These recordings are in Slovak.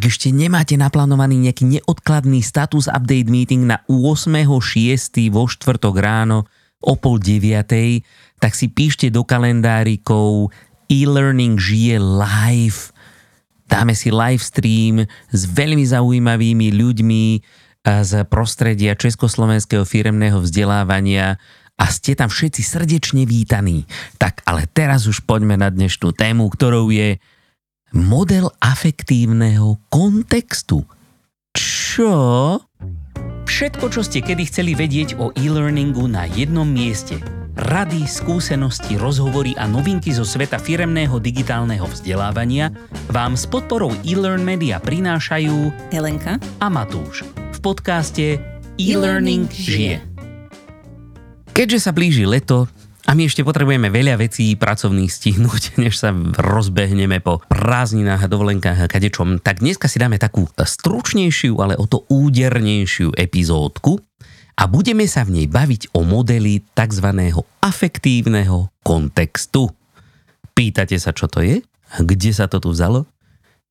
Ak ešte nemáte naplánovaný nejaký neodkladný status update meeting na 8.6. vo štvrtok ráno o pol 9. tak si píšte do kalendárikov e-learning žije live. Dáme si live stream s veľmi zaujímavými ľuďmi z prostredia československého firemného vzdelávania a ste tam všetci srdečne vítaní. Tak ale teraz už poďme na dnešnú tému, ktorou je model afektívneho kontextu. Čo? Všetko, čo ste kedy chceli vedieť o e-learningu na jednom mieste. Rady, skúsenosti, rozhovory a novinky zo sveta firemného digitálneho vzdelávania vám s podporou e-learn media prinášajú Helenka a Matúš v podcaste E-Learning žije. Keďže sa blíži leto a my ešte potrebujeme veľa vecí pracovných stihnúť, než sa rozbehneme po prázdninách a dovolenkách a kadečom, tak dneska si dáme takú stručnejšiu, ale o to údernejšiu epizódku a budeme sa v nej baviť o modeli tzv. afektívneho kontextu. Pýtate sa, čo to je? Kde sa to tu vzalo?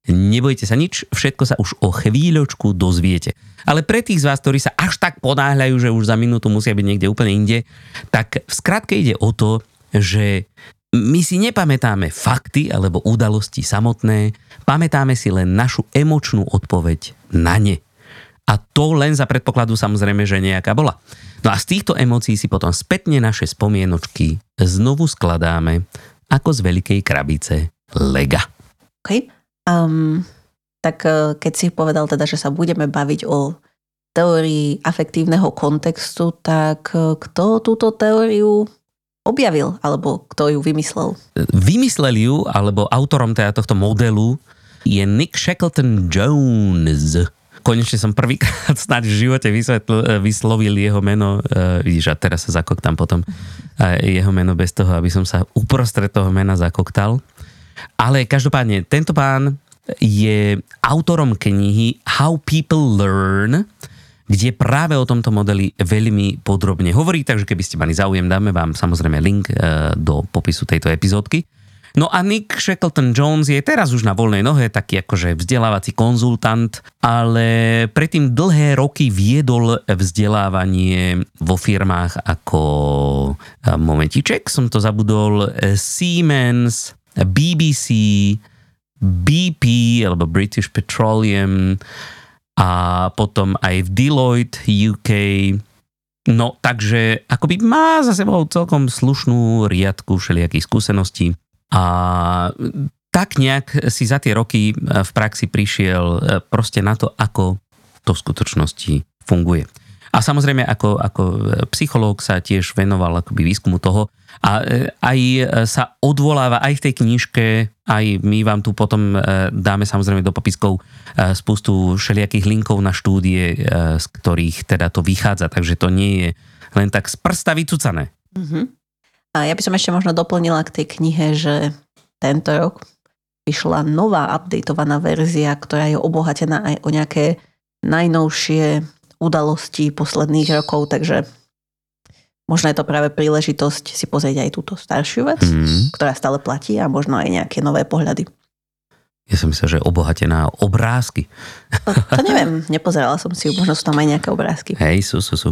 Nebojte sa nič, všetko sa už o chvíľočku dozviete. Ale pre tých z vás, ktorí sa až tak ponáhľajú, že už za minútu musia byť niekde úplne inde, tak v skratke ide o to, že my si nepamätáme fakty alebo udalosti samotné, pamätáme si len našu emočnú odpoveď na ne. A to len za predpokladu samozrejme, že nejaká bola. No a z týchto emócií si potom spätne naše spomienočky znovu skladáme ako z veľkej krabice lega. Okay. Um, tak e, keď si povedal teda, že sa budeme baviť o teórii afektívneho kontextu, tak e, kto túto teóriu objavil, alebo kto ju vymyslel? Vymyslel ju, alebo autorom teda tohto modelu je Nick Shackleton Jones. Konečne som prvýkrát snáď v živote vysvetl, e, vyslovil jeho meno, vidíš, a teraz sa zakoktam potom uh, jeho meno bez toho, aby som sa uprostred toho mena zakoktal. Ale každopádne, tento pán je autorom knihy How People Learn, kde práve o tomto modeli veľmi podrobne hovorí, takže keby ste mali záujem, dáme vám samozrejme link e, do popisu tejto epizódky. No a Nick Shackleton Jones je teraz už na voľnej nohe, taký akože vzdelávací konzultant, ale predtým dlhé roky viedol vzdelávanie vo firmách ako e, momentiček, som to zabudol, e, Siemens, BBC, BP alebo British Petroleum a potom aj v Deloitte UK. No takže akoby má za sebou celkom slušnú riadku všelijakých skúseností a tak nejak si za tie roky v praxi prišiel e, proste na to, ako to v skutočnosti funguje. A samozrejme, ako, ako psychológ sa tiež venoval akoby výskumu toho a e, aj sa odvoláva aj v tej knižke, aj my vám tu potom e, dáme samozrejme do popiskov e, spustu všelijakých linkov na štúdie, z ktorých teda to vychádza, takže to nie je len tak z prsta vycúcané. Uh-huh. A ja by som ešte možno doplnila k tej knihe, že tento rok vyšla nová updatovaná verzia, ktorá je obohatená aj o nejaké najnovšie udalostí posledných rokov, takže možno je to práve príležitosť si pozrieť aj túto staršiu vec, mm. ktorá stále platí a možno aj nejaké nové pohľady. Ja som myslel, že obohatená obrázky. To, to neviem, nepozerala som si ju, možno sú tam aj nejaké obrázky. Hej, sú, sú, sú.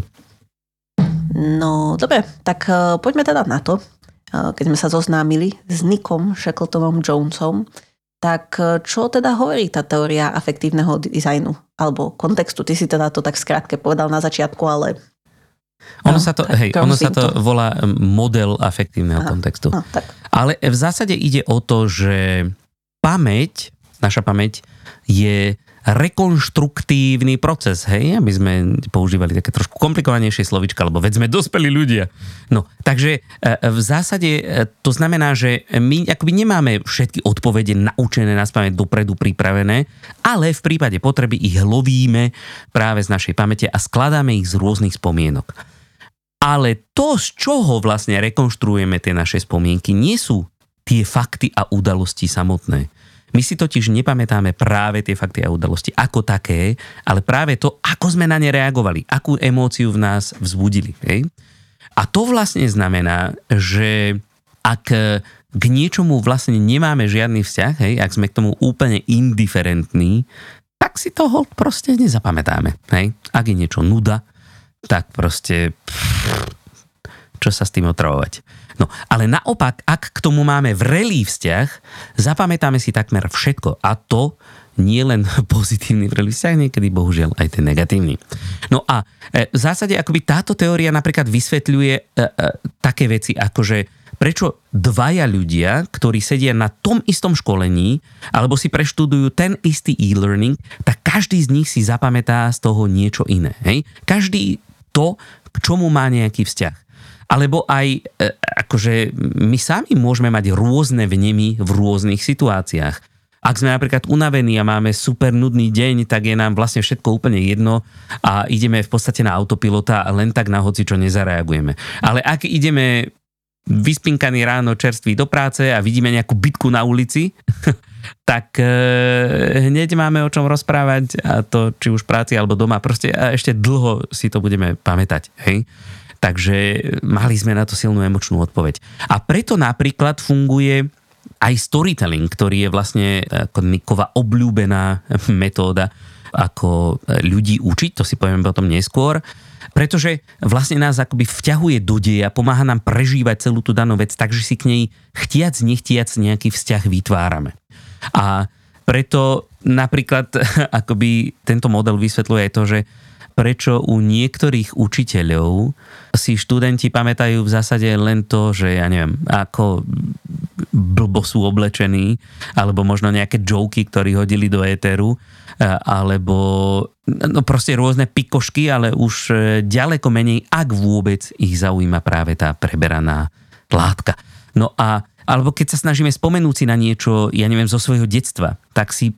No, dobre, tak uh, poďme teda na to. Uh, keď sme sa zoznámili s Nikom Shackletonom Jonesom, tak e, čo teda hovorí tá teória afektívneho dizajnu alebo kontextu? Ty si teda to tak skrátke povedal na začiatku, ale... Ono, no, sa, to, hej, ono sa to, to volá model afektívneho Aha, kontextu. No, tak. Ale v zásade ide o to, že pamäť, naša pamäť je rekonštruktívny proces, hej, aby sme používali také trošku komplikovanejšie slovička, lebo veď sme dospeli ľudia. No, takže e, v zásade e, to znamená, že my akoby nemáme všetky odpovede naučené na spamäť dopredu pripravené, ale v prípade potreby ich lovíme práve z našej pamäte a skladáme ich z rôznych spomienok. Ale to, z čoho vlastne rekonštruujeme tie naše spomienky, nie sú tie fakty a udalosti samotné. My si totiž nepamätáme práve tie fakty a udalosti ako také, ale práve to, ako sme na ne reagovali, akú emóciu v nás vzbudili. Hej? A to vlastne znamená, že ak k niečomu vlastne nemáme žiadny vzťah, hej, ak sme k tomu úplne indiferentní, tak si to hold proste nezapamätáme. Hej? Ak je niečo nuda, tak proste pff, čo sa s tým otravovať. No, ale naopak, ak k tomu máme vrelý vzťah, zapamätáme si takmer všetko. A to nie len pozitívny vrelý vzťah, niekedy bohužiaľ aj ten negatívny. No a e, v zásade akoby táto teória napríklad vysvetľuje e, e, také veci ako, že prečo dvaja ľudia, ktorí sedia na tom istom školení, alebo si preštudujú ten istý e-learning, tak každý z nich si zapamätá z toho niečo iné. Hej? Každý to, k čomu má nejaký vzťah. Alebo aj, e, akože my sami môžeme mať rôzne vnemy v rôznych situáciách. Ak sme napríklad unavení a máme super nudný deň, tak je nám vlastne všetko úplne jedno a ideme v podstate na autopilota a len tak na hoci čo nezareagujeme. Ale ak ideme vyspinkaný ráno čerstvý do práce a vidíme nejakú bitku na ulici, tak e, hneď máme o čom rozprávať a to či už v práci alebo doma. Proste a ešte dlho si to budeme pamätať. Hej? Takže mali sme na to silnú emočnú odpoveď. A preto napríklad funguje aj storytelling, ktorý je vlastne Nikova obľúbená metóda, ako ľudí učiť, to si povieme potom neskôr pretože vlastne nás akoby vťahuje do deja, pomáha nám prežívať celú tú danú vec, takže si k nej chtiac, nechtiac nejaký vzťah vytvárame. A preto napríklad akoby tento model vysvetľuje aj to, že prečo u niektorých učiteľov si študenti pamätajú v zásade len to, že ja neviem, ako blbo sú oblečení, alebo možno nejaké joky, ktorí hodili do éteru, alebo no proste rôzne pikošky, ale už e, ďaleko menej, ak vôbec ich zaujíma práve tá preberaná látka. No a alebo keď sa snažíme spomenúť si na niečo, ja neviem, zo svojho detstva, tak si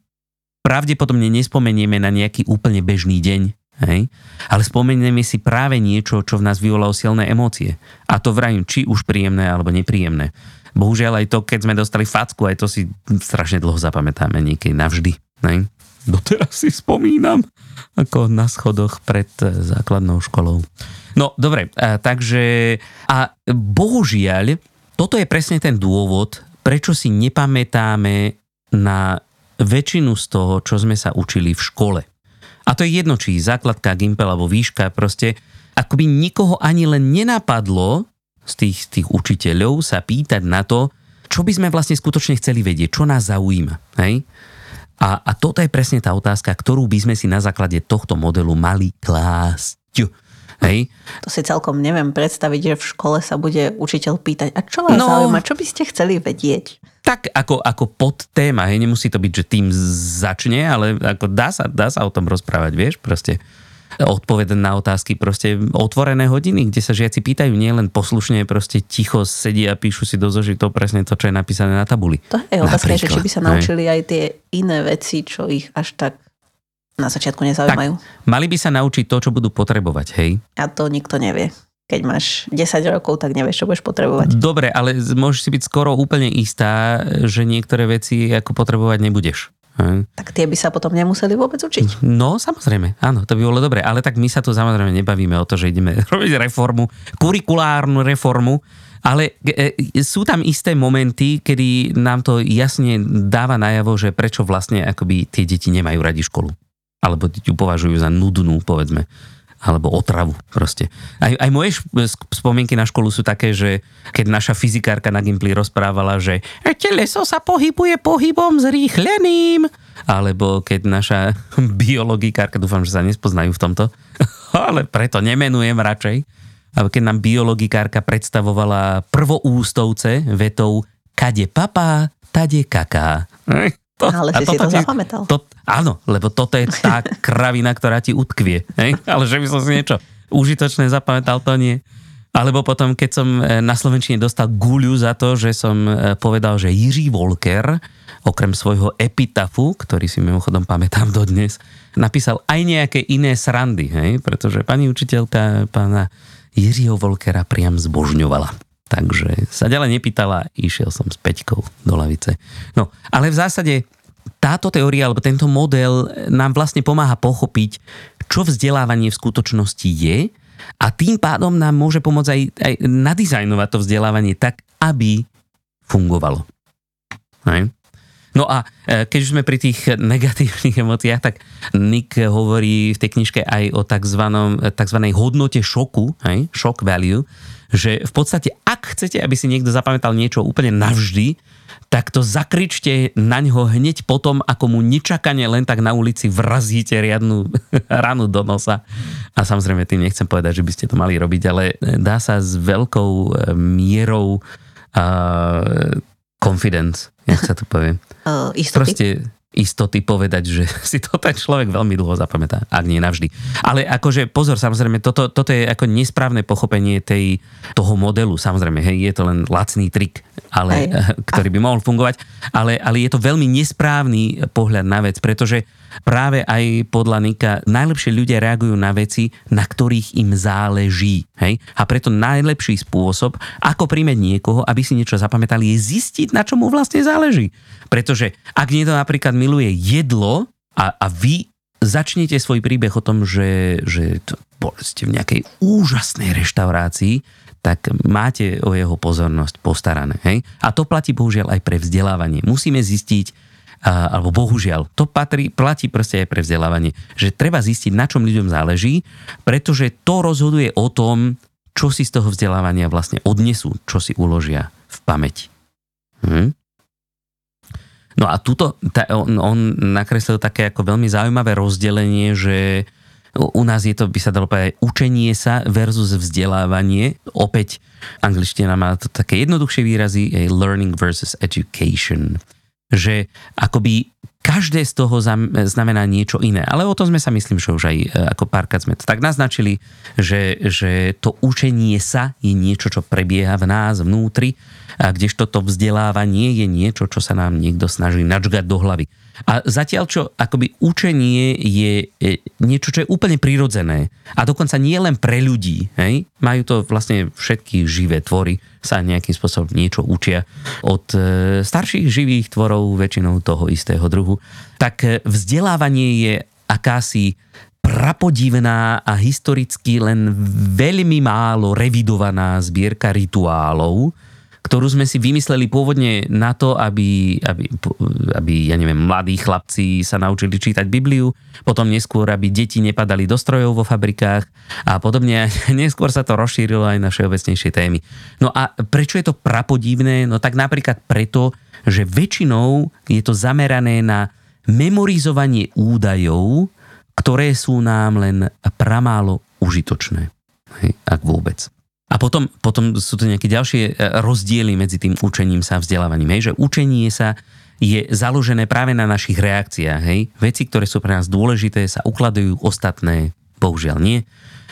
pravdepodobne nespomenieme na nejaký úplne bežný deň, Hej? Ale spomenieme si práve niečo, čo v nás vyvolalo silné emócie. A to vrajím, či už príjemné alebo nepríjemné. Bohužiaľ aj to, keď sme dostali facku, aj to si strašne dlho zapamätáme niekedy navždy. Hej? Doteraz si spomínam, ako na schodoch pred eh, základnou školou. No, dobre, a, takže a bohužiaľ, toto je presne ten dôvod, prečo si nepamätáme na väčšinu z toho, čo sme sa učili v škole. A to je jedno, či základka, gimpel alebo výška, proste akoby nikoho ani len nenapadlo z tých, tých učiteľov sa pýtať na to, čo by sme vlastne skutočne chceli vedieť, čo nás zaujíma. Hej? A, a toto je presne tá otázka, ktorú by sme si na základe tohto modelu mali klásť. Hej. To si celkom neviem predstaviť, že v škole sa bude učiteľ pýtať, a čo vás no, zaujíma, čo by ste chceli vedieť? Tak ako, ako pod téma, hej, nemusí to byť, že tým začne, ale ako dá sa, dá sa o tom rozprávať, vieš, proste odpovedať na otázky, proste otvorené hodiny, kde sa žiaci pýtajú, nie len poslušne, proste ticho sedia a píšu si do zožitov presne to, čo je napísané na tabuli. To je otázka, že či by sa naučili aj tie iné veci, čo ich až tak na začiatku nezaujímajú. Tak, mali by sa naučiť to, čo budú potrebovať, hej? A to nikto nevie. Keď máš 10 rokov, tak nevieš, čo budeš potrebovať. Dobre, ale môžeš si byť skoro úplne istá, že niektoré veci ako potrebovať nebudeš. Hej. Tak tie by sa potom nemuseli vôbec učiť. No, samozrejme, áno, to by bolo dobre. Ale tak my sa tu samozrejme nebavíme o to, že ideme robiť reformu, kurikulárnu reformu, ale e, sú tam isté momenty, kedy nám to jasne dáva najavo, že prečo vlastne akoby tie deti nemajú radi školu alebo ju považujú za nudnú, povedzme alebo otravu proste. Aj, aj moje spomienky na školu sú také, že keď naša fyzikárka na Gimply rozprávala, že teleso sa pohybuje pohybom zrýchleným, alebo keď naša biologikárka, dúfam, že sa nespoznajú v tomto, ale preto nemenujem radšej, ale keď nám biologikárka predstavovala prvoústovce vetou kade papá, tade kaká. To, ale si si to ti, zapamätal. To, áno, lebo toto je tá kravina, ktorá ti utkvie. Hej? Ale že by som si niečo užitočné zapamätal, to nie. Alebo potom, keď som e, na Slovenčine dostal guľu za to, že som e, povedal, že Jiří Volker, okrem svojho epitafu, ktorý si mimochodom pamätám dodnes, napísal aj nejaké iné srandy, hej? pretože pani učiteľka pána Jiřího Volkera priam zbožňovala. Takže sa ďalej nepýtala, išiel som s Peťkou do lavice. No, ale v zásade táto teória alebo tento model nám vlastne pomáha pochopiť, čo vzdelávanie v skutočnosti je a tým pádom nám môže pomôcť aj, aj nadizajnovať to vzdelávanie tak, aby fungovalo. Hej. No a e, keď už sme pri tých negatívnych emóciách, tak Nick hovorí v tej knižke aj o tzv. hodnote šoku, hej, shock value, že v podstate, ak chcete, aby si niekto zapamätal niečo úplne navždy, tak to zakričte na ňo hneď potom, ako mu nečakane len tak na ulici vrazíte riadnu ranu do nosa. A samozrejme tým nechcem povedať, že by ste to mali robiť, ale dá sa s veľkou e, mierou uh, confidence, jak sa to povie. Uh, istoty? Proste istoty povedať, že si to ten človek veľmi dlho zapamätá, ak nie navždy. Ale akože pozor, samozrejme, toto, toto je ako nesprávne pochopenie tej, toho modelu, samozrejme, hej, je to len lacný trik, ale, ktorý by mohol fungovať, ale, ale je to veľmi nesprávny pohľad na vec, pretože práve aj podľa Nika najlepšie ľudia reagujú na veci, na ktorých im záleží. Hej? A preto najlepší spôsob, ako príjmeť niekoho, aby si niečo zapamätali, je zistiť, na čo mu vlastne záleží. Pretože ak niekto napríklad miluje jedlo a, a vy začnete svoj príbeh o tom, že, že to, ste v nejakej úžasnej reštaurácii, tak máte o jeho pozornosť postarané. Hej? A to platí bohužiaľ aj pre vzdelávanie. Musíme zistiť, alebo bohužiaľ, to patrí, platí proste aj pre vzdelávanie, že treba zistiť, na čom ľuďom záleží, pretože to rozhoduje o tom, čo si z toho vzdelávania vlastne odnesú, čo si uložia v pamäti. Hm? No a tuto ta, on, on nakreslil také ako veľmi zaujímavé rozdelenie, že u nás je to, by sa dalo povedať, učenie sa versus vzdelávanie. Opäť angličtina má to také jednoduchšie výrazy, learning versus education. Že akoby každé z toho znamená niečo iné. Ale o tom sme sa myslím, že už aj e, ako párkrát sme to tak naznačili, že, že to učenie sa je niečo, čo prebieha v nás vnútri a kdežto to vzdelávanie je niečo, čo sa nám niekto snaží načgať do hlavy. A zatiaľ, čo akoby učenie je niečo, čo je úplne prirodzené a dokonca nie len pre ľudí, hej? majú to vlastne všetky živé tvory, sa nejakým spôsobom niečo učia od e, starších živých tvorov, väčšinou toho istého druhu, tak e, vzdelávanie je akási prapodivná a historicky len veľmi málo revidovaná zbierka rituálov, ktorú sme si vymysleli pôvodne na to, aby, aby, aby ja neviem, mladí chlapci sa naučili čítať Bibliu, potom neskôr, aby deti nepadali do strojov vo fabrikách a podobne. Neskôr sa to rozšírilo aj na všeobecnejšie témy. No a prečo je to prapodivné? No tak napríklad preto, že väčšinou je to zamerané na memorizovanie údajov, ktoré sú nám len pramálo užitočné. Hej, ak vôbec. A potom, potom sú to nejaké ďalšie e, rozdiely medzi tým učením sa a vzdelávaním. Hej? Že učenie sa je založené práve na našich reakciách. Hej? Veci, ktoré sú pre nás dôležité, sa ukladajú, ostatné bohužiaľ nie.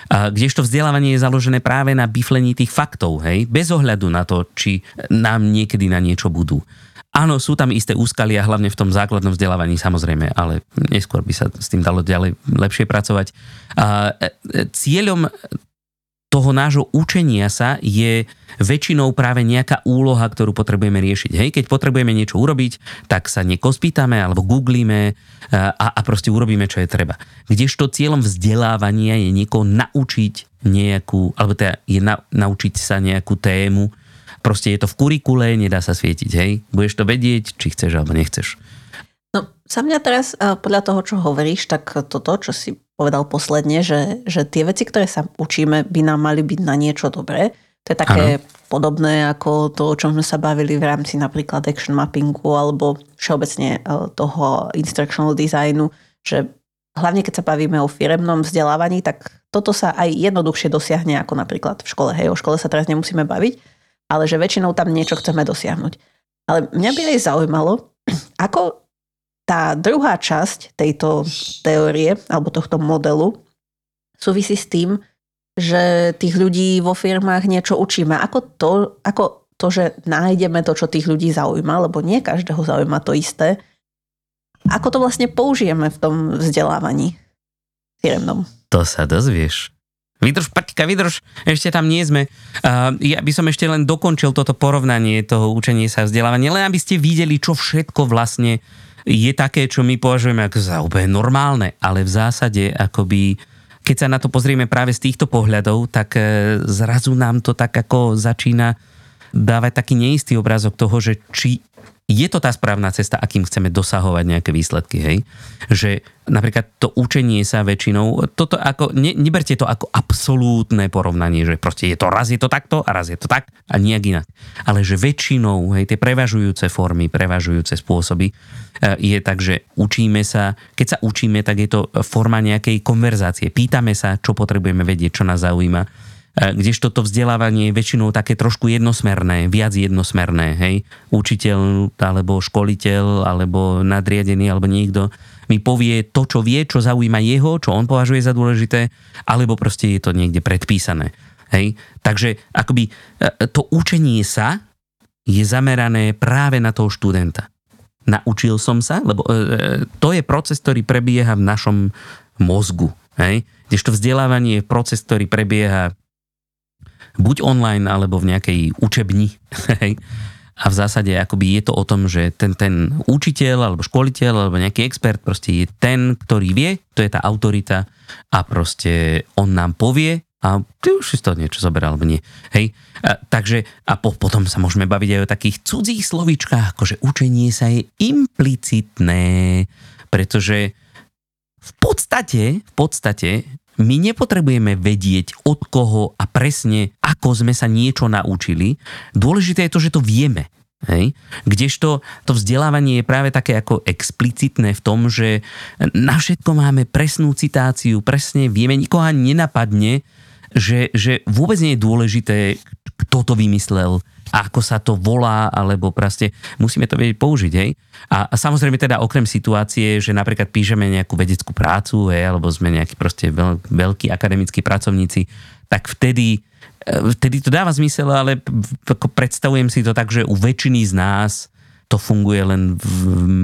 A kdežto vzdelávanie je založené práve na biflení tých faktov, hej? bez ohľadu na to, či nám niekedy na niečo budú. Áno, sú tam isté úskalia, hlavne v tom základnom vzdelávaní samozrejme, ale neskôr by sa s tým dalo ďalej lepšie pracovať. A e, e, cieľom toho nášho učenia sa je väčšinou práve nejaká úloha, ktorú potrebujeme riešiť. Hej, keď potrebujeme niečo urobiť, tak sa nieko spýtame alebo googlíme a, a proste urobíme, čo je treba. Kdežto cieľom vzdelávania je niekoho naučiť nejakú, alebo teda je na, naučiť sa nejakú tému. Proste je to v kurikule, nedá sa svietiť, hej. Budeš to vedieť, či chceš alebo nechceš. No, sa mňa teraz, podľa toho, čo hovoríš, tak toto, čo si povedal posledne, že, že tie veci, ktoré sa učíme, by nám mali byť na niečo dobré. To je také ano. podobné ako to, o čom sme sa bavili v rámci napríklad action mappingu alebo všeobecne e, toho instructional designu, že hlavne keď sa bavíme o firemnom vzdelávaní, tak toto sa aj jednoduchšie dosiahne ako napríklad v škole. Hej, o škole sa teraz nemusíme baviť, ale že väčšinou tam niečo chceme dosiahnuť. Ale mňa by aj zaujímalo, ako tá druhá časť tejto teórie alebo tohto modelu súvisí s tým, že tých ľudí vo firmách niečo učíme. Ako to, ako to, že nájdeme to, čo tých ľudí zaujíma, lebo nie každého zaujíma to isté. Ako to vlastne použijeme v tom vzdelávaní firmnom? To sa dozvieš. Vydrž, Paťka, vydrž, ešte tam nie sme. Uh, ja by som ešte len dokončil toto porovnanie toho učenia sa vzdelávania, len aby ste videli, čo všetko vlastne je také, čo my považujeme ako za úplne normálne, ale v zásade akoby keď sa na to pozrieme práve z týchto pohľadov, tak e, zrazu nám to tak ako začína dávať taký neistý obrázok toho, že či je to tá správna cesta, akým chceme dosahovať nejaké výsledky, hej? Že napríklad to učenie sa väčšinou, toto ako, ne, neberte to ako absolútne porovnanie, že proste je to raz je to takto a raz je to tak a nejak inak. Ale že väčšinou, hej, tie prevažujúce formy, prevažujúce spôsoby e, je tak, že učíme sa, keď sa učíme, tak je to forma nejakej konverzácie. Pýtame sa, čo potrebujeme vedieť, čo nás zaujíma kdežto to vzdelávanie je väčšinou také trošku jednosmerné, viac jednosmerné, hej. Učiteľ, alebo školiteľ, alebo nadriadený, alebo niekto mi povie to, čo vie, čo zaujíma jeho, čo on považuje za dôležité, alebo proste je to niekde predpísané. Hej. Takže akoby e, to učenie sa je zamerané práve na toho študenta. Naučil som sa, lebo e, to je proces, ktorý prebieha v našom mozgu. Hej? Kdežto vzdelávanie je proces, ktorý prebieha buď online, alebo v nejakej učebni. a v zásade akoby je to o tom, že ten, ten učiteľ, alebo školiteľ, alebo nejaký expert proste je ten, ktorý vie, to je tá autorita a proste on nám povie a ty už si toho niečo zoberal, alebo nie. Hej? A, takže a po, potom sa môžeme baviť aj o takých cudzích slovičkách, akože učenie sa je implicitné, pretože v podstate, v podstate my nepotrebujeme vedieť od koho a presne ako sme sa niečo naučili. Dôležité je to, že to vieme. Hej. Kdežto to vzdelávanie je práve také ako explicitné v tom, že na všetko máme presnú citáciu, presne vieme, nikoho nenapadne, že, že vôbec nie je dôležité, kto to vymyslel, ako sa to volá, alebo proste musíme to vedieť použiť, hej. A, a samozrejme teda okrem situácie, že napríklad píšeme nejakú vedeckú prácu, hej, alebo sme nejakí proste veľ, veľkí akademickí pracovníci, tak vtedy, e, vtedy to dáva zmysel, ale predstavujem si to tak, že u väčšiny z nás to funguje len v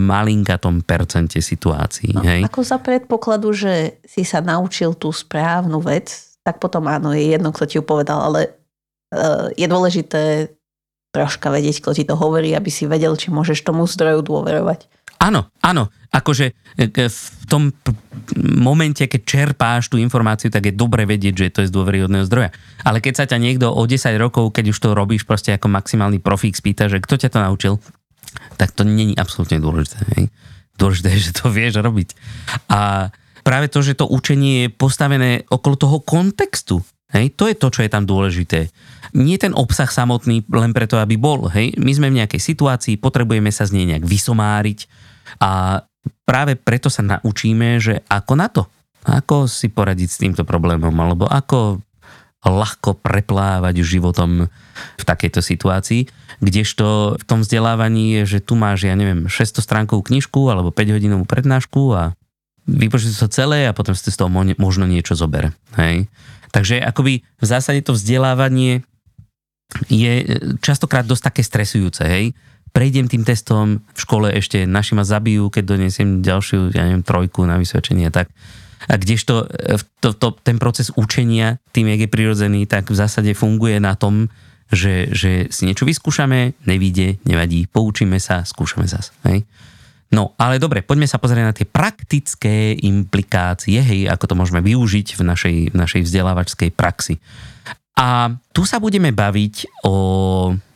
malinkatom percente situácií. No, hej? Ako za predpokladu, že si sa naučil tú správnu vec, tak potom áno, je jedno, kto ti ju povedal, ale uh, je dôležité troška vedieť, kto ti to hovorí, aby si vedel, či môžeš tomu zdroju dôverovať. Áno, áno. Akože e, v tom momente, keď čerpáš tú informáciu, tak je dobre vedieť, že to je z dôveryhodného zdroja. Ale keď sa ťa niekto o 10 rokov, keď už to robíš proste ako maximálny profík, spýta, že kto ťa to naučil, tak to není absolútne dôležité. Hej? Dôležité je, že to vieš robiť. A práve to, že to učenie je postavené okolo toho kontextu, hej, to je to, čo je tam dôležité nie ten obsah samotný len preto, aby bol. Hej? My sme v nejakej situácii, potrebujeme sa z nej nejak vysomáriť a práve preto sa naučíme, že ako na to, ako si poradiť s týmto problémom, alebo ako ľahko preplávať životom v takejto situácii, kdežto v tom vzdelávaní je, že tu máš, ja neviem, 600 stránkovú knižku alebo 5 hodinovú prednášku a vypočuť to celé a potom si z toho možno niečo zober. Hej. Takže akoby v zásade to vzdelávanie je častokrát dosť také stresujúce, hej. Prejdem tým testom v škole ešte, naši ma zabijú, keď donesiem ďalšiu, ja neviem, trojku na vysvedčenie, tak a kdežto e, to, to, ten proces učenia, tým, jak je prirodzený, tak v zásade funguje na tom, že, že si niečo vyskúšame, nevíde, nevadí, poučíme sa, skúšame zas. Hej? No, ale dobre, poďme sa pozrieť na tie praktické implikácie, hej, ako to môžeme využiť v našej, v našej vzdelávačskej praxi. A tu sa budeme baviť o,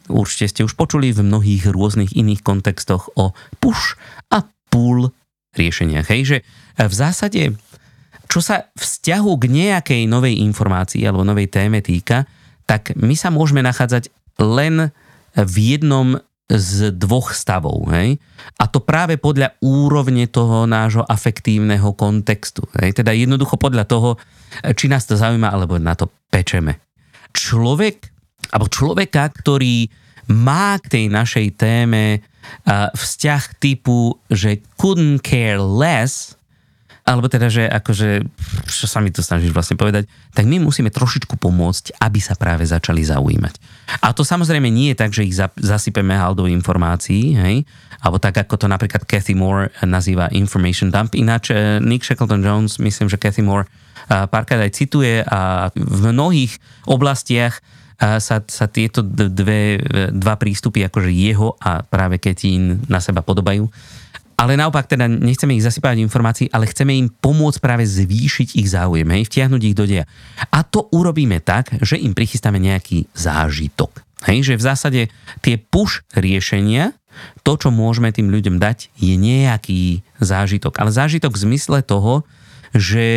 určite ste už počuli v mnohých rôznych iných kontextoch o push a pull riešeniach. Hej, že v zásade, čo sa vzťahu k nejakej novej informácii alebo novej téme týka, tak my sa môžeme nachádzať len v jednom z dvoch stavov. Hej? A to práve podľa úrovne toho nášho afektívneho kontextu. Hej? Teda jednoducho podľa toho, či nás to zaujíma, alebo na to pečeme človek, alebo človeka, ktorý má k tej našej téme vzťah typu, že couldn't care less, alebo teda, že akože, čo sa mi to snažíš vlastne povedať, tak my musíme trošičku pomôcť, aby sa práve začali zaujímať. A to samozrejme nie je tak, že ich zasypeme haldou informácií, hej? alebo tak, ako to napríklad Cathy Moore nazýva information dump. Ináč eh, Nick Shackleton Jones, myslím, že Cathy Moore párkrát aj cituje a v mnohých oblastiach sa, sa tieto dve, dva prístupy, akože jeho a práve Ketín na seba podobajú. Ale naopak teda nechceme ich zasypávať informácií, ale chceme im pomôcť práve zvýšiť ich záujem, hej, vtiahnuť ich do deja. A to urobíme tak, že im prichystáme nejaký zážitok. Hej, že v zásade tie push riešenia, to, čo môžeme tým ľuďom dať, je nejaký zážitok. Ale zážitok v zmysle toho, že,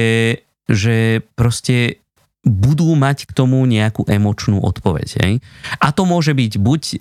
že proste budú mať k tomu nejakú emočnú odpoveď. Hej? A to môže byť buď e,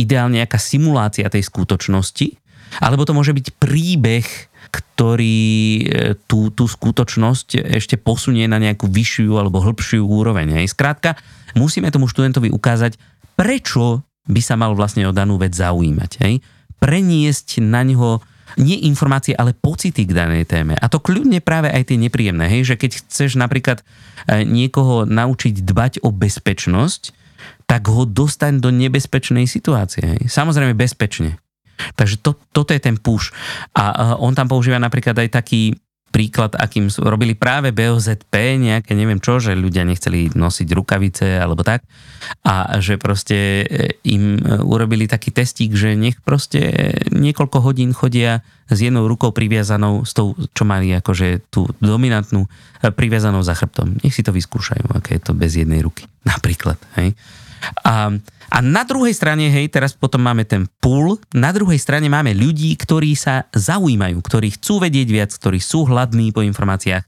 ideálne nejaká simulácia tej skutočnosti, alebo to môže byť príbeh, ktorý e, tú, tú skutočnosť ešte posunie na nejakú vyššiu alebo hĺbšiu úroveň. Hej? Skrátka, musíme tomu študentovi ukázať, prečo by sa mal vlastne o danú vec zaujímať. Hej? Preniesť na ňo nie informácie, ale pocity k danej téme. A to kľudne práve aj tie nepríjemné. Hej? Že keď chceš napríklad e, niekoho naučiť dbať o bezpečnosť, tak ho dostaň do nebezpečnej situácie. Hej? Samozrejme bezpečne. Takže to, toto je ten push. A on tam používa napríklad aj taký príklad, akým robili práve BOZP, nejaké neviem čo, že ľudia nechceli nosiť rukavice alebo tak a že proste e, im e, urobili taký testík, že nech proste niekoľko hodín chodia s jednou rukou priviazanou, s tou, čo mali akože tú dominantnú, e, priviazanou za chrbtom. Nech si to vyskúšajú, aké je to bez jednej ruky. Napríklad. Hej. A a na druhej strane, hej, teraz potom máme ten pool, na druhej strane máme ľudí, ktorí sa zaujímajú, ktorí chcú vedieť viac, ktorí sú hladní po informáciách.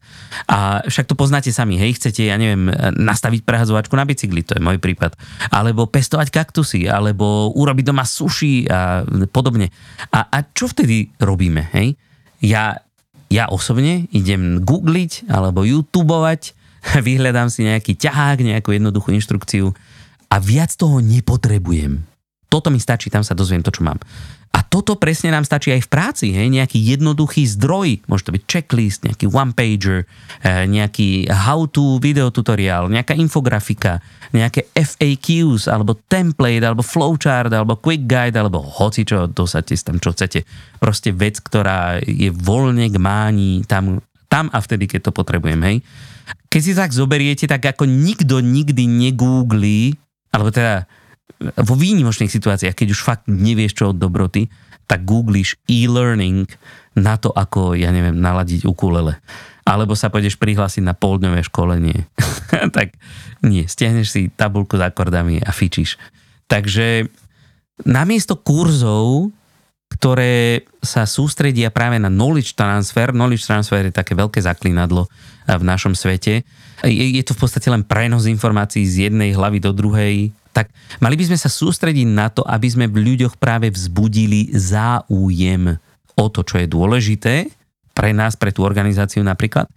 A však to poznáte sami, hej, chcete, ja neviem, nastaviť prehazovačku na bicykli, to je môj prípad. Alebo pestovať kaktusy, alebo urobiť doma sushi a podobne. A, a čo vtedy robíme, hej? Ja, ja osobne idem googliť alebo youtubovať, vyhľadám si nejaký ťahák, nejakú jednoduchú inštrukciu, a viac toho nepotrebujem. Toto mi stačí, tam sa dozviem to, čo mám. A toto presne nám stačí aj v práci, hej? nejaký jednoduchý zdroj, môže to byť checklist, nejaký one-pager, eh, nejaký how-to videotutoriál, nejaká infografika, nejaké FAQs, alebo template, alebo flowchart, alebo quick guide, alebo hoci čo, dosadte tam, čo chcete. Proste vec, ktorá je voľne k mání tam, tam a vtedy, keď to potrebujem, hej. Keď si tak zoberiete, tak ako nikto nikdy negooglí alebo teda vo výnimočných situáciách, keď už fakt nevieš čo od dobroty, tak googliš e-learning na to, ako, ja neviem, naladiť ukulele. Alebo sa pôjdeš prihlásiť na poldňové školenie. tak nie, stiahneš si tabulku s akordami a fičíš. Takže namiesto kurzov, ktoré sa sústredia práve na knowledge transfer, knowledge transfer je také veľké zaklinadlo v našom svete, je, je to v podstate len prenos informácií z jednej hlavy do druhej, tak mali by sme sa sústrediť na to, aby sme v ľuďoch práve vzbudili záujem o to, čo je dôležité pre nás, pre tú organizáciu napríklad.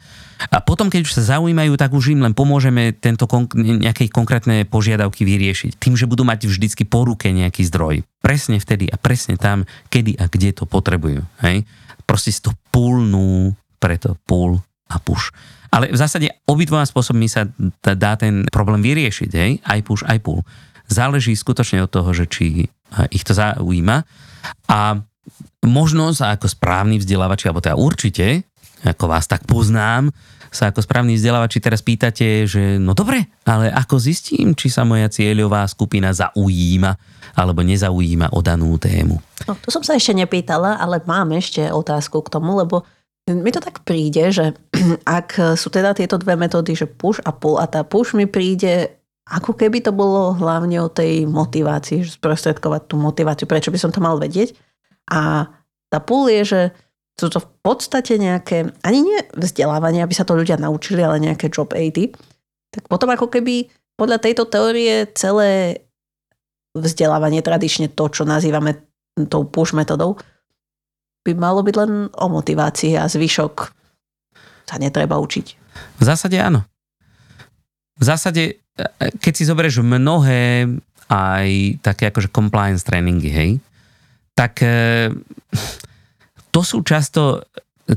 A potom, keď už sa zaujímajú, tak už im len pomôžeme tento kon- nejaké konkrétne požiadavky vyriešiť. Tým, že budú mať vždycky po ruke nejaký zdroj. Presne vtedy a presne tam, kedy a kde to potrebujú. Hej? Proste si to pulnú, preto pull a push. Ale v zásade obidvoma spôsobmi sa dá ten problém vyriešiť, hej? aj push, aj pull. Záleží skutočne od toho, že či ich to zaujíma. A možno sa ako správny vzdelávači, alebo teda určite, ako vás tak poznám, sa ako správny vzdelávači teraz pýtate, že no dobre, ale ako zistím, či sa moja cieľová skupina zaujíma alebo nezaujíma o danú tému? No, to som sa ešte nepýtala, ale mám ešte otázku k tomu, lebo mi to tak príde, že ak sú teda tieto dve metódy, že push a pull a tá push mi príde ako keby to bolo hlavne o tej motivácii, že sprostredkovať tú motiváciu, prečo by som to mal vedieť. A tá pull je, že sú to v podstate nejaké, ani nie vzdelávanie, aby sa to ľudia naučili, ale nejaké job aidy. Tak potom ako keby podľa tejto teórie celé vzdelávanie, tradične to, čo nazývame tou push metodou, by malo byť len o motivácii a zvyšok sa netreba učiť. V zásade áno. V zásade, e, keď si zoberieš mnohé aj také akože compliance tréningy, hej, tak e, to sú často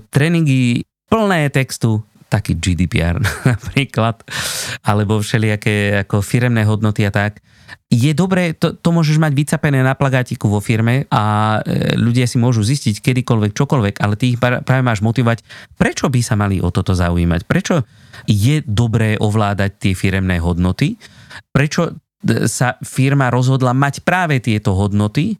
tréningy plné textu, taký GDPR napríklad, alebo všelijaké ako firemné hodnoty a tak. Je dobré, to, to môžeš mať vycapené na plagátiku vo firme a e, ľudia si môžu zistiť kedykoľvek, čokoľvek, ale ty ich práve máš motivovať, prečo by sa mali o toto zaujímať, prečo je dobré ovládať tie firemné hodnoty, prečo e, sa firma rozhodla mať práve tieto hodnoty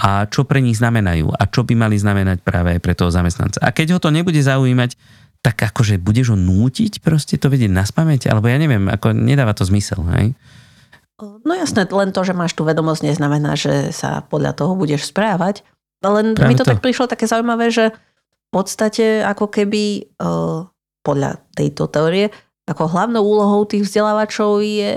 a čo pre nich znamenajú a čo by mali znamenať práve aj pre toho zamestnanca. A keď ho to nebude zaujímať, tak akože budeš ho nútiť proste to vedieť na spameť, alebo ja neviem, ako nedáva to zmysel, hej? No jasné, len to, že máš tú vedomosť, neznamená, že sa podľa toho budeš správať. Len Práve mi to, to tak prišlo také zaujímavé, že v podstate ako keby podľa tejto teórie, ako hlavnou úlohou tých vzdelávačov je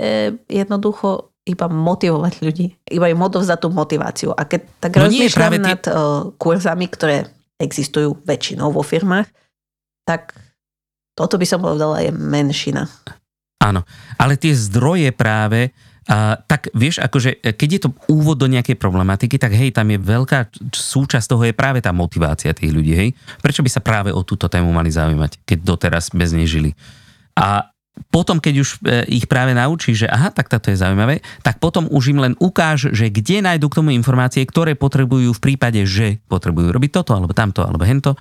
jednoducho iba motivovať ľudí. Iba im odovzdať tú motiváciu. A keď tak no rozmýšľam nie, nad uh, kurzami, ktoré existujú väčšinou vo firmách, tak toto by som povedala je menšina. Áno, ale tie zdroje práve a, tak vieš, akože keď je to úvod do nejakej problematiky, tak hej, tam je veľká súčasť toho je práve tá motivácia tých ľudí, hej. Prečo by sa práve o túto tému mali zaujímať, keď doteraz bez nej žili? A potom, keď už e, ich práve naučí, že aha, tak toto je zaujímavé, tak potom už im len ukáž, že kde nájdú k tomu informácie, ktoré potrebujú v prípade, že potrebujú robiť toto, alebo tamto, alebo hento.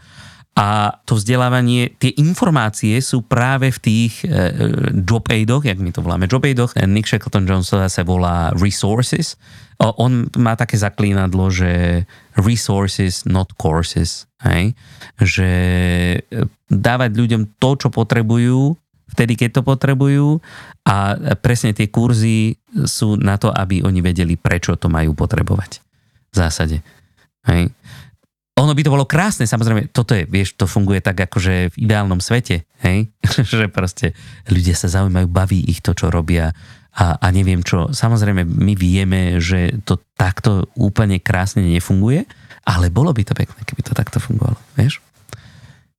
A to vzdelávanie, tie informácie sú práve v tých e, job aidoch, jak my to voláme job aidoch. Nick Shackleton Jones sa volá resources. O, on má také zaklínadlo, že resources, not courses. Hej? Že e, dávať ľuďom to, čo potrebujú, vtedy, keď to potrebujú a presne tie kurzy sú na to, aby oni vedeli, prečo to majú potrebovať. V zásade. Hej ono by to bolo krásne, samozrejme, toto je, vieš, to funguje tak akože v ideálnom svete, hej, že proste ľudia sa zaujímajú, baví ich to, čo robia a, a neviem čo. Samozrejme, my vieme, že to takto úplne krásne nefunguje, ale bolo by to pekné, keby to takto fungovalo, vieš.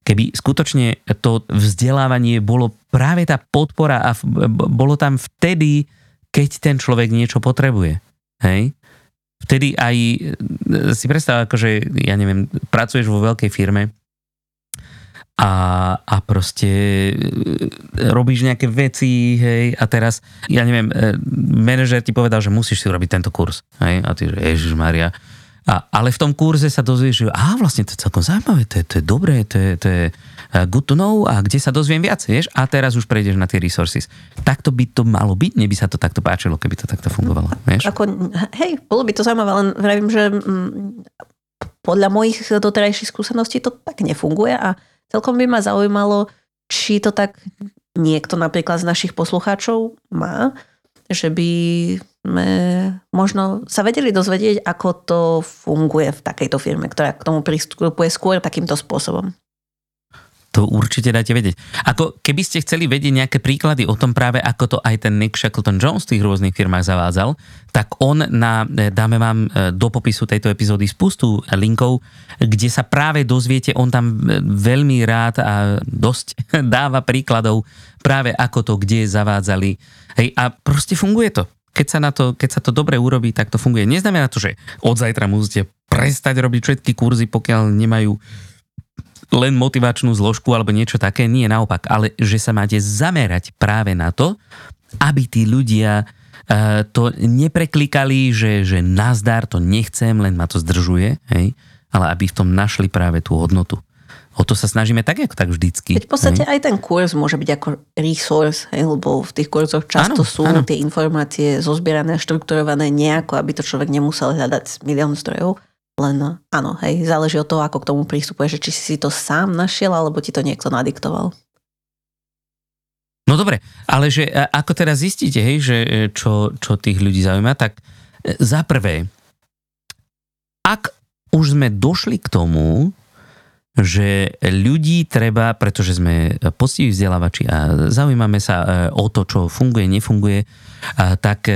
Keby skutočne to vzdelávanie bolo práve tá podpora a bolo tam vtedy, keď ten človek niečo potrebuje. Hej? vtedy aj si predstav, akože, ja neviem, pracuješ vo veľkej firme a, a proste e, robíš nejaké veci, hej, a teraz, ja neviem, e, manažer ti povedal, že musíš si urobiť tento kurz, hej, a ty, že Ježiš Maria, a, ale v tom kurze sa dozvieš, že á, vlastne to je celkom zaujímavé, to je, to je dobré, to je, to je good to know a kde sa dozviem viac, vieš? A teraz už prejdeš na tie resources. Takto by to malo byť, neby sa to takto páčilo, keby to takto fungovalo, vieš? Ako, hej, bolo by to zaujímavé, len vravím, že mm, podľa mojich doterajších skúseností to tak nefunguje a celkom by ma zaujímalo, či to tak niekto napríklad z našich poslucháčov má, že by sme možno sa vedeli dozvedieť, ako to funguje v takejto firme, ktorá k tomu pristupuje skôr takýmto spôsobom. To určite dáte vedieť. Ako keby ste chceli vedieť nejaké príklady o tom práve, ako to aj ten Nick Shackleton Jones v tých rôznych firmách zavádzal, tak on na, e, dáme vám e, do popisu tejto epizódy spustu linkov, kde sa práve dozviete, on tam e, veľmi rád a dosť dáva príkladov práve ako to, kde zavádzali. Hej, a proste funguje to keď sa, na to, keď sa to dobre urobí, tak to funguje. Neznamená to, že od zajtra musíte prestať robiť všetky kurzy, pokiaľ nemajú len motivačnú zložku alebo niečo také, nie naopak, ale že sa máte zamerať práve na to, aby tí ľudia uh, to nepreklikali, že, že nazdar, to nechcem, len ma to zdržuje, hej? ale aby v tom našli práve tú hodnotu. O to sa snažíme tak, ako tak vždycky. Veď v podstate hej? aj ten kurz môže byť ako resource, hej? lebo v tých kurzoch často áno, sú áno. tie informácie zozbierané, štrukturované nejako, aby to človek nemusel hľadať milión zdrojov. Len áno, hej, záleží od toho, ako k tomu prístupuje, či si to sám našiel, alebo ti to niekto nadiktoval. No dobre, ale že ako teraz zistíte, hej, že e, čo, čo tých ľudí zaujíma, tak e, za prvé, ak už sme došli k tomu, že ľudí treba, pretože sme postiví vzdelávači a zaujímame sa e, o to, čo funguje, nefunguje, tak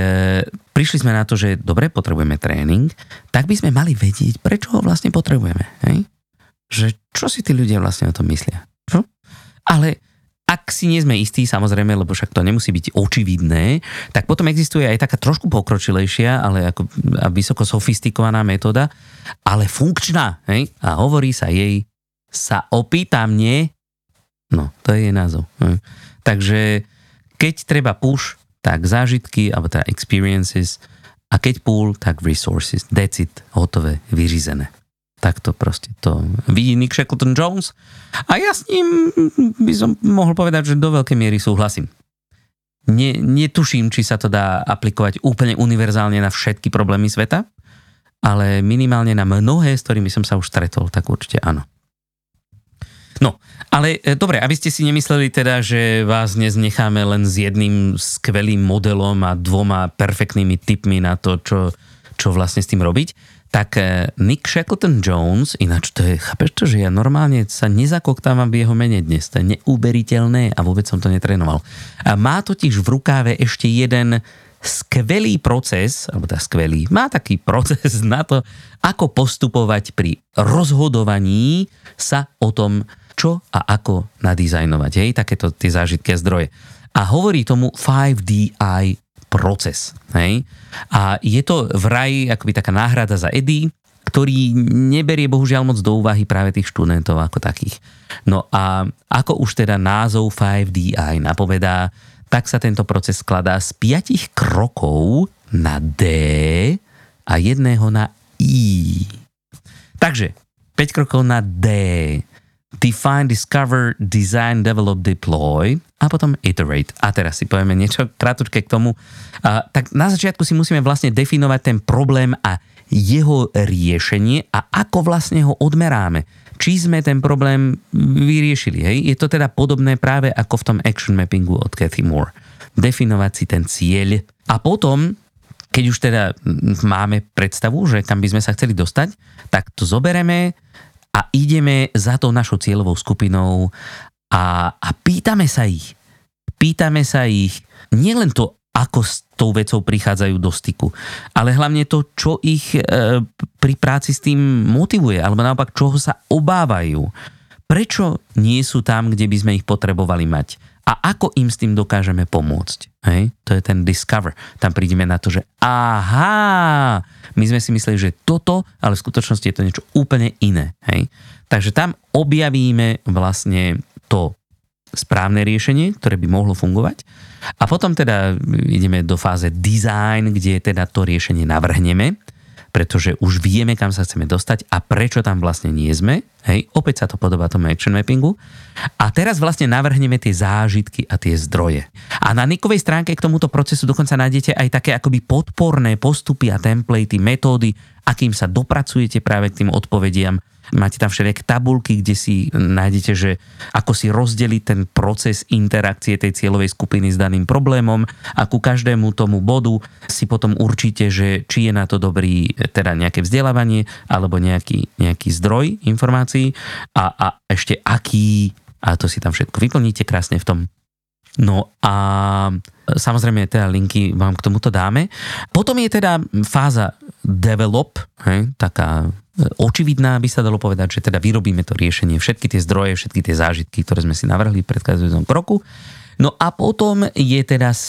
prišli sme na to, že dobre, potrebujeme tréning, tak by sme mali vedieť, prečo ho vlastne potrebujeme. Hej? Že čo si tí ľudia vlastne o tom myslia. Čo? Ale ak si nie sme istí, samozrejme, lebo však to nemusí byť očividné, tak potom existuje aj taká trošku pokročilejšia, ale ako vysoko sofistikovaná metóda, ale funkčná. Hej? A hovorí sa jej, sa opýtam, nie? No, to je názov. Hej? Takže keď treba push, tak zážitky, alebo teda experiences a keď pool, tak resources. That's it. Hotové, vyřízené. Tak to proste to vidí Nick Shackleton Jones a ja s ním by som mohol povedať, že do veľkej miery súhlasím. Ne, netuším, či sa to dá aplikovať úplne univerzálne na všetky problémy sveta, ale minimálne na mnohé, s ktorými som sa už stretol, tak určite áno. No, ale e, dobre, aby ste si nemysleli teda, že vás dnes necháme len s jedným skvelým modelom a dvoma perfektnými tipmi na to, čo, čo vlastne s tým robiť, tak e, Nick Shackleton Jones, ináč to je, chápeš to, že ja normálne sa nezakoktávam v jeho mene dnes, to je neuberiteľné a vôbec som to netrenoval. A má totiž v rukáve ešte jeden skvelý proces, alebo tá skvelý, má taký proces na to, ako postupovať pri rozhodovaní sa o tom, čo a ako nadizajnovať, hej, takéto tie zážitky zdroje. A hovorí tomu 5DI proces, hej. A je to vraj akoby taká náhrada za Eddie, ktorý neberie bohužiaľ moc do úvahy práve tých študentov ako takých. No a ako už teda názov 5DI napovedá, tak sa tento proces skladá z piatich krokov na D a jedného na I. Takže 5 krokov na D define, discover, design, develop, deploy a potom iterate. A teraz si povieme niečo krátke k tomu. A, tak na začiatku si musíme vlastne definovať ten problém a jeho riešenie a ako vlastne ho odmeráme. Či sme ten problém vyriešili. Hej? Je to teda podobné práve ako v tom action mappingu od Cathy Moore. Definovať si ten cieľ a potom keď už teda máme predstavu, že kam by sme sa chceli dostať, tak to zobereme, a ideme za tou našou cieľovou skupinou a, a pýtame sa ich. Pýtame sa ich nielen to, ako s tou vecou prichádzajú do styku, ale hlavne to, čo ich e, pri práci s tým motivuje, alebo naopak, čoho sa obávajú. Prečo nie sú tam, kde by sme ich potrebovali mať? A ako im s tým dokážeme pomôcť? Hej? To je ten discover. Tam prídeme na to, že aha, my sme si mysleli, že toto, ale v skutočnosti je to niečo úplne iné. Hej? Takže tam objavíme vlastne to správne riešenie, ktoré by mohlo fungovať. A potom teda ideme do fáze design, kde teda to riešenie navrhneme pretože už vieme, kam sa chceme dostať a prečo tam vlastne nie sme. Hej, opäť sa to podobá tomu action mappingu. A teraz vlastne navrhneme tie zážitky a tie zdroje. A na Nikovej stránke k tomuto procesu dokonca nájdete aj také akoby podporné postupy a templatey, metódy, akým sa dopracujete práve k tým odpovediam Máte tam všelijaké tabulky, kde si nájdete, že ako si rozdeliť ten proces interakcie tej cieľovej skupiny s daným problémom a ku každému tomu bodu si potom určite, že či je na to dobrý teda nejaké vzdelávanie alebo nejaký, nejaký zdroj informácií a, a ešte aký. A to si tam všetko vyplníte krásne v tom No a samozrejme teda linky vám k tomuto dáme. Potom je teda fáza develop, hej, taká očividná, by sa dalo povedať, že teda vyrobíme to riešenie, všetky tie zdroje, všetky tie zážitky, ktoré sme si navrhli v predchádzajúcom kroku. No a potom je teda e,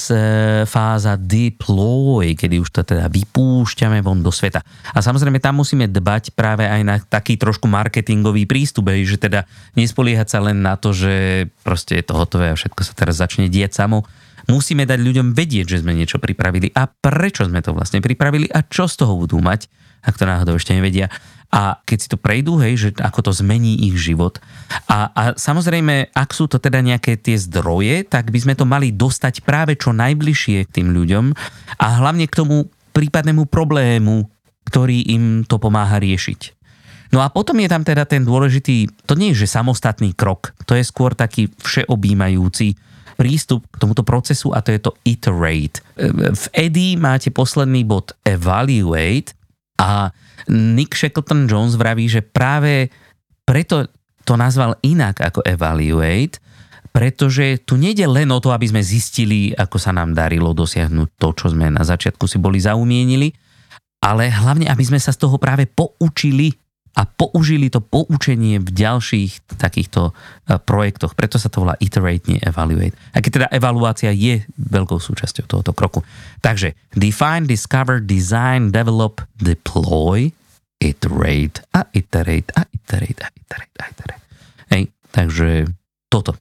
fáza deploy, kedy už to teda vypúšťame von do sveta. A samozrejme tam musíme dbať práve aj na taký trošku marketingový prístup, že teda nespoliehať sa len na to, že proste je to hotové a všetko sa teraz začne diať samo. Musíme dať ľuďom vedieť, že sme niečo pripravili a prečo sme to vlastne pripravili a čo z toho budú mať ak to náhodou ešte nevedia. A keď si to prejdú, hej, že ako to zmení ich život. A, a samozrejme, ak sú to teda nejaké tie zdroje, tak by sme to mali dostať práve čo najbližšie k tým ľuďom a hlavne k tomu prípadnému problému, ktorý im to pomáha riešiť. No a potom je tam teda ten dôležitý, to nie je že samostatný krok, to je skôr taký všeobjímajúci prístup k tomuto procesu a to je to iterate. V EDI máte posledný bod evaluate a Nick Shackleton Jones vraví, že práve preto to nazval inak ako evaluate, pretože tu nejde len o to, aby sme zistili, ako sa nám darilo dosiahnuť to, čo sme na začiatku si boli zaumienili, ale hlavne, aby sme sa z toho práve poučili a použili to poučenie v ďalších takýchto eh, projektoch. Preto sa to volá iterate, nie evaluate. A keď teda evaluácia je veľkou súčasťou tohoto kroku. Takže define, discover, design, develop, deploy, iterate a iterate a iterate a iterate a iterate. Hej, takže toto.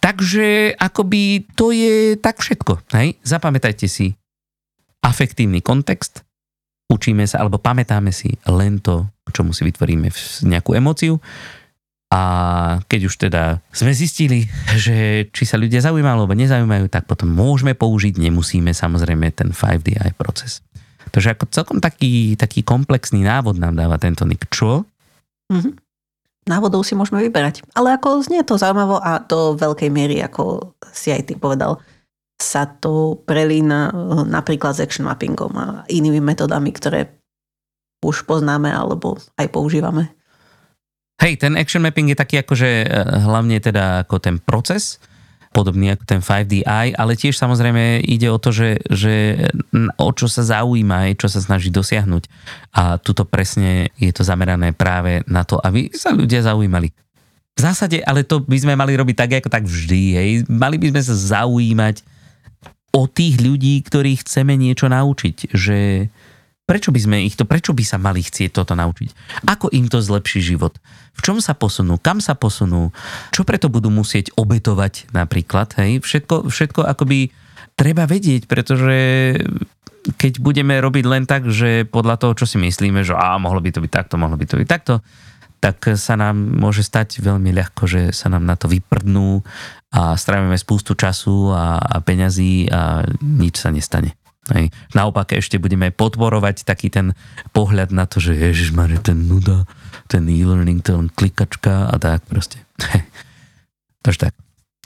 Takže akoby to je tak všetko. Hej? Zapamätajte si afektívny kontext, učíme sa alebo pamätáme si len to, čomu si vytvoríme nejakú emóciu. A keď už teda sme zistili, že či sa ľudia zaujímajú alebo nezaujímajú, tak potom môžeme použiť, nemusíme samozrejme ten 5DI proces. Takže ako celkom taký, taký komplexný návod nám dáva tento Nick. Čo? Mm-hmm. návodov si môžeme vyberať. Ale ako znie to zaujímavo a do veľkej miery, ako si aj ty povedal, sa to prelína eh, napríklad s action mappingom a inými metodami, ktoré už poznáme alebo aj používame. Hej, ten action mapping je taký akože hlavne teda ako ten proces, podobný ako ten 5DI, ale tiež samozrejme ide o to, že, že o čo sa zaujíma, čo sa snaží dosiahnuť. A tuto presne je to zamerané práve na to, aby sa ľudia zaujímali. V zásade, ale to by sme mali robiť tak, ako tak vždy. Hej. Mali by sme sa zaujímať o tých ľudí, ktorých chceme niečo naučiť. Že prečo by sme ich to, prečo by sa mali chcieť toto naučiť? Ako im to zlepší život? V čom sa posunú? Kam sa posunú? Čo preto budú musieť obetovať napríklad? Hej? Všetko, všetko akoby treba vedieť, pretože keď budeme robiť len tak, že podľa toho, čo si myslíme, že á, mohlo by to byť takto, mohlo by to byť takto, tak sa nám môže stať veľmi ľahko, že sa nám na to vyprdnú a strávime spústu času a, a peňazí a nič sa nestane. Hej. Naopak ešte budeme podporovať taký ten pohľad na to, že ježiš ten nuda, ten e-learning, ten klikačka a tak proste. Takže tak.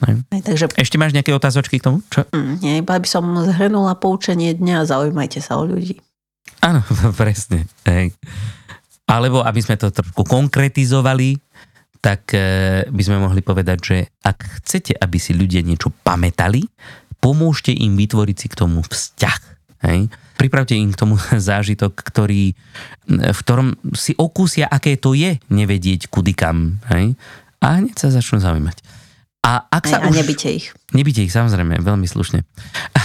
Hej, takže... Ešte máš nejaké otázočky k tomu? Čo? Mm, nie, iba by som zhrnula poučenie dňa a zaujímajte sa o ľudí. Áno, presne. Hej. Alebo aby sme to trošku konkretizovali, tak eh, by sme mohli povedať, že ak chcete, aby si ľudia niečo pamätali, pomôžte im vytvoriť si k tomu vzťah. Hej? Pripravte im k tomu zážitok, ktorý, v ktorom si okúsia, aké to je nevedieť kudy kam. Hej? A hneď sa začnú zaujímať. A, ak sa a už... nebyte ich. Nebyte ich, samozrejme, veľmi slušne.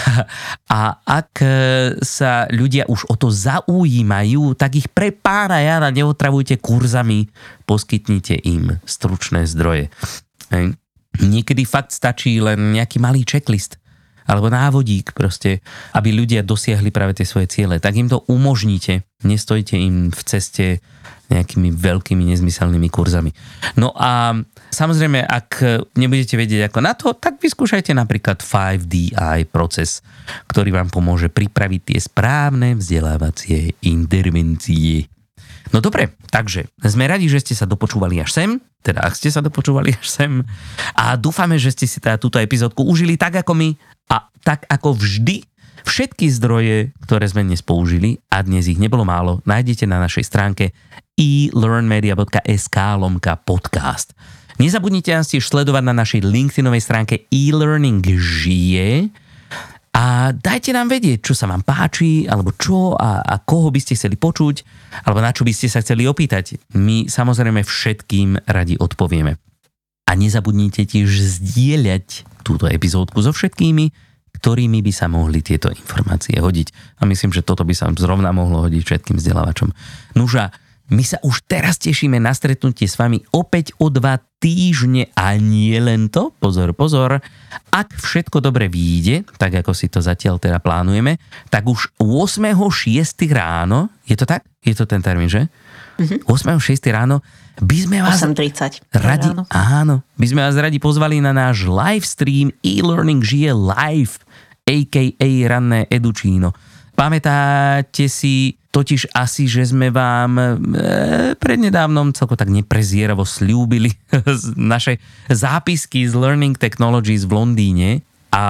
A ak e, sa ľudia už o to zaujímajú, tak ich pre pána jara neotravujte kurzami, poskytnite im stručné zdroje. Hej. Niekedy fakt stačí len nejaký malý checklist alebo návodík proste, aby ľudia dosiahli práve tie svoje ciele, tak im to umožníte. Nestojte im v ceste nejakými veľkými nezmyselnými kurzami. No a samozrejme, ak nebudete vedieť ako na to, tak vyskúšajte napríklad 5DI proces, ktorý vám pomôže pripraviť tie správne vzdelávacie intervencie. No dobre, takže sme radi, že ste sa dopočúvali až sem, teda ak ste sa dopočúvali až sem a dúfame, že ste si teda túto epizódku užili tak ako my a tak ako vždy, všetky zdroje, ktoré sme dnes použili, a dnes ich nebolo málo, nájdete na našej stránke elearnmedia.sk lomka podcast. Nezabudnite nás tiež sledovať na našej LinkedInovej stránke e-learning žije a dajte nám vedieť, čo sa vám páči, alebo čo a, a koho by ste chceli počuť, alebo na čo by ste sa chceli opýtať. My samozrejme všetkým radi odpovieme. A nezabudnite tiež zdieľať túto epizódku so všetkými, ktorými by sa mohli tieto informácie hodiť. A myslím, že toto by sa zrovna mohlo hodiť všetkým vzdelávačom. Nuža, my sa už teraz tešíme na stretnutie s vami opäť o dva týždne a nie len to, pozor, pozor, ak všetko dobre vyjde, tak ako si to zatiaľ teda plánujeme, tak už 8.6. ráno, je to tak? Je to ten termín, že? Mm-hmm. 8.6. ráno by sme vás 8.30 radi, ráno. áno, by sme vás radi pozvali na náš live stream e-learning žije live, a.k.a. ranné edučíno. Pamätáte si totiž asi, že sme vám e, prednedávnom celko tak neprezieravo slúbili naše zápisky z Learning Technologies v Londýne a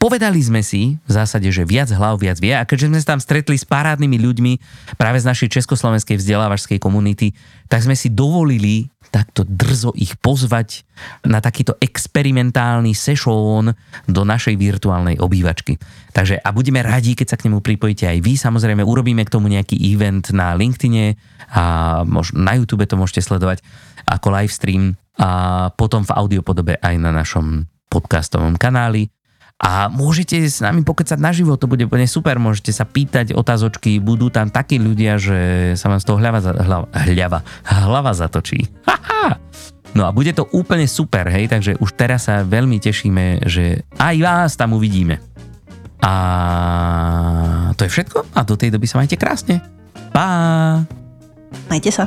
Povedali sme si v zásade, že viac hlav viac vie. A keďže sme sa tam stretli s parádnymi ľuďmi práve z našej československej vzdelávačskej komunity, tak sme si dovolili takto drzo ich pozvať na takýto experimentálny session do našej virtuálnej obývačky. Takže a budeme radi, keď sa k nemu pripojíte aj vy. Samozrejme, urobíme k tomu nejaký event na LinkedIne a na YouTube to môžete sledovať ako live stream a potom v audiopodobe aj na našom podcastovom kanáli a môžete s nami pokecať naživo, to bude úplne super, môžete sa pýtať otázočky, budú tam takí ľudia, že sa vám z toho hľava, hlava, hľava, hlava zatočí. No a bude to úplne super, hej, takže už teraz sa veľmi tešíme, že aj vás tam uvidíme. A to je všetko a do tej doby sa majte krásne. Pa! Majte sa.